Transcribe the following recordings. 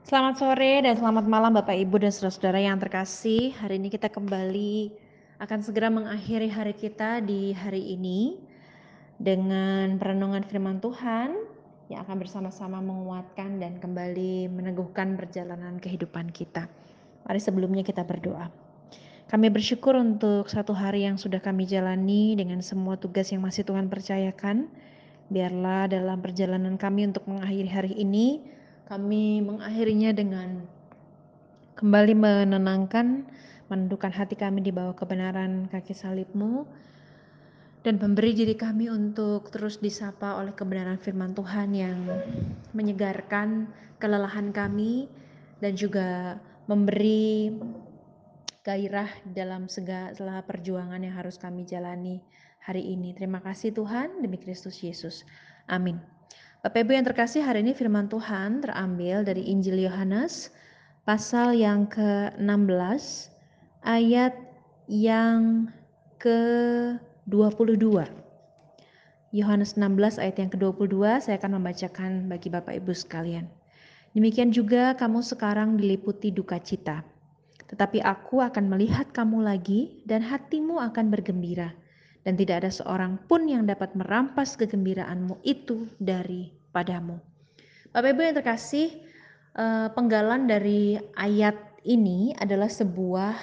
Selamat sore dan selamat malam Bapak Ibu dan saudara-saudara yang terkasih. Hari ini kita kembali akan segera mengakhiri hari kita di hari ini dengan perenungan firman Tuhan yang akan bersama-sama menguatkan dan kembali meneguhkan perjalanan kehidupan kita. Mari sebelumnya kita berdoa. Kami bersyukur untuk satu hari yang sudah kami jalani dengan semua tugas yang masih Tuhan percayakan. Biarlah dalam perjalanan kami untuk mengakhiri hari ini, kami mengakhirinya dengan kembali menenangkan, menundukkan hati kami di bawah kebenaran kaki salibmu, dan memberi diri kami untuk terus disapa oleh kebenaran firman Tuhan yang menyegarkan kelelahan kami dan juga memberi gairah dalam segala perjuangan yang harus kami jalani hari ini. Terima kasih Tuhan, demi Kristus Yesus. Amin. Bapak Ibu yang terkasih, hari ini firman Tuhan terambil dari Injil Yohanes pasal yang ke-16 ayat yang ke-22. Yohanes 16 ayat yang ke-22 saya akan membacakan bagi Bapak Ibu sekalian. Demikian juga kamu sekarang diliputi duka cita. Tetapi aku akan melihat kamu lagi dan hatimu akan bergembira dan tidak ada seorang pun yang dapat merampas kegembiraanmu itu daripadamu. Bapak Ibu yang terkasih, eh, penggalan dari ayat ini adalah sebuah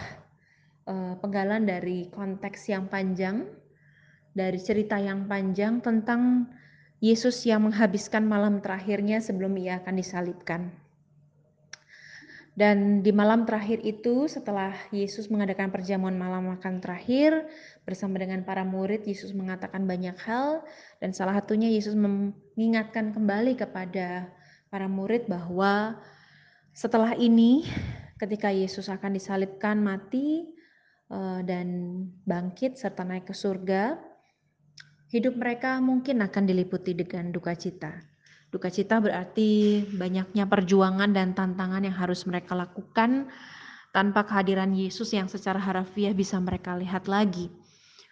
eh, penggalan dari konteks yang panjang, dari cerita yang panjang tentang Yesus yang menghabiskan malam terakhirnya sebelum ia akan disalibkan. Dan di malam terakhir itu setelah Yesus mengadakan perjamuan malam makan terakhir bersama dengan para murid, Yesus mengatakan banyak hal dan salah satunya Yesus mengingatkan kembali kepada para murid bahwa setelah ini ketika Yesus akan disalibkan mati eh, dan bangkit serta naik ke surga, hidup mereka mungkin akan diliputi dengan duka cita. Duka cita berarti banyaknya perjuangan dan tantangan yang harus mereka lakukan tanpa kehadiran Yesus yang secara harafiah bisa mereka lihat lagi.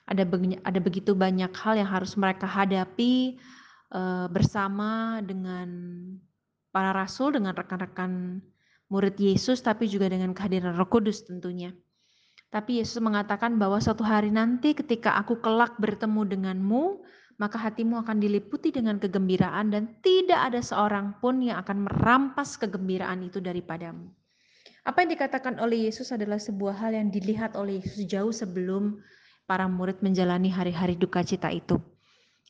Ada ada begitu banyak hal yang harus mereka hadapi uh, bersama dengan para rasul, dengan rekan-rekan murid Yesus, tapi juga dengan kehadiran Roh Kudus tentunya. Tapi Yesus mengatakan bahwa suatu hari nanti ketika aku kelak bertemu denganmu, maka hatimu akan diliputi dengan kegembiraan dan tidak ada seorang pun yang akan merampas kegembiraan itu daripadamu. Apa yang dikatakan oleh Yesus adalah sebuah hal yang dilihat oleh Yesus jauh sebelum para murid menjalani hari-hari duka cita itu.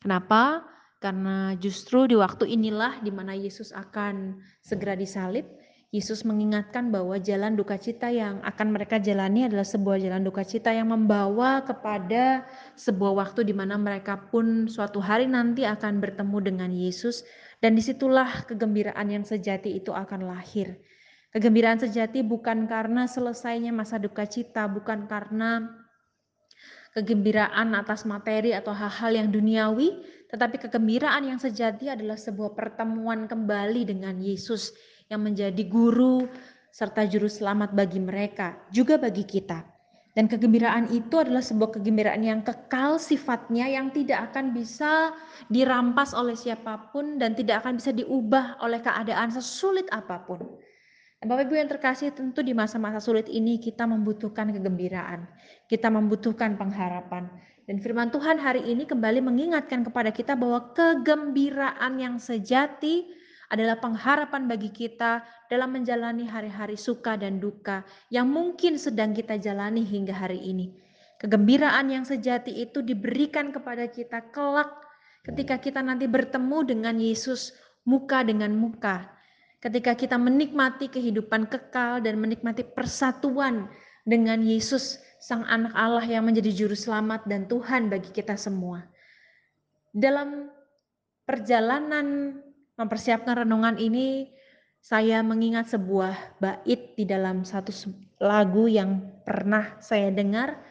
Kenapa? Karena justru di waktu inilah di mana Yesus akan segera disalib, Yesus mengingatkan bahwa jalan duka cita yang akan mereka jalani adalah sebuah jalan duka cita yang membawa kepada sebuah waktu di mana mereka pun suatu hari nanti akan bertemu dengan Yesus dan di situlah kegembiraan yang sejati itu akan lahir. Kegembiraan sejati bukan karena selesainya masa duka cita, bukan karena kegembiraan atas materi atau hal-hal yang duniawi, tetapi kegembiraan yang sejati adalah sebuah pertemuan kembali dengan Yesus yang menjadi guru serta juru selamat bagi mereka, juga bagi kita. Dan kegembiraan itu adalah sebuah kegembiraan yang kekal sifatnya yang tidak akan bisa dirampas oleh siapa pun dan tidak akan bisa diubah oleh keadaan sesulit apa pun. Dan Bapak Ibu yang terkasih tentu di masa-masa sulit ini kita membutuhkan kegembiraan. Kita membutuhkan pengharapan. Dan firman Tuhan hari ini kembali mengingatkan kepada kita bahwa kegembiraan yang sejati adalah pengharapan bagi kita dalam menjalani hari-hari suka dan duka yang mungkin sedang kita jalani hingga hari ini. Kegembiraan yang sejati itu diberikan kepada kita kelak ketika kita nanti bertemu dengan Yesus muka dengan muka. Ketika kita menikmati kehidupan kekal dan menikmati persatuan dengan Yesus, Sang Anak Allah yang menjadi Juru Selamat dan Tuhan bagi kita semua. Dalam perjalanan mempersiapkan renungan ini, saya mengingat sebuah bait di dalam satu lagu yang pernah saya dengar.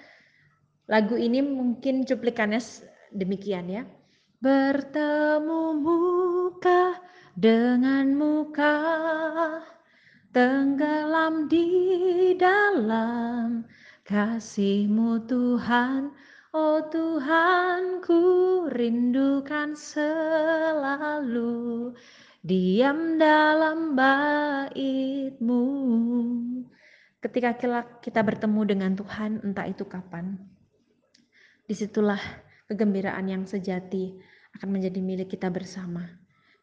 Lagu ini mungkin cuplikannya demikian ya. Bertemu muka dengan muka, tenggelam di dalam kasihmu Tuhan, Oh Tuhan ku rindukan selalu diam dalam baitmu. Ketika kita bertemu dengan Tuhan, entah itu kapan, di situlah kegembiraan yang sejati akan menjadi milik kita bersama.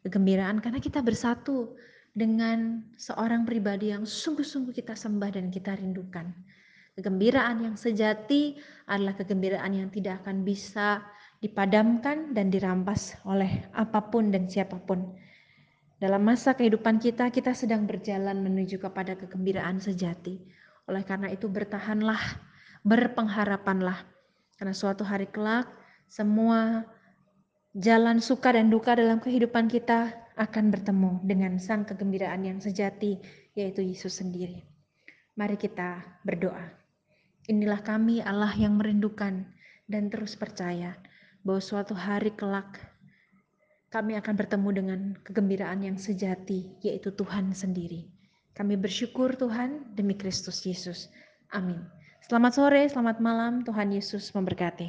Kegembiraan karena kita bersatu dengan seorang pribadi yang sungguh-sungguh kita sembah dan kita rindukan. Kegembiraan yang sejati adalah kegembiraan yang tidak akan bisa dipadamkan dan dirampas oleh apa pun dan siapa pun. Dalam masa kehidupan kita, kita sedang berjalan menuju kepada kegembiraan sejati. Oleh karena itu, bertahanlah, berpengharapanlah, karena suatu hari kelak semua jalan suka dan duka dalam kehidupan kita akan bertemu dengan sang kegembiraan yang sejati, yaitu Yesus sendiri. Mari kita berdoa. Inilah kami Allah yang merindukan dan terus percaya bahwa suatu hari kelak kami akan bertemu dengan kegembiraan yang sejati, yaitu Tuhan sendiri. Kami bersyukur Tuhan demi Kristus Yesus. Amin. Selamat sore, selamat malam. Tuhan Yesus memberkati.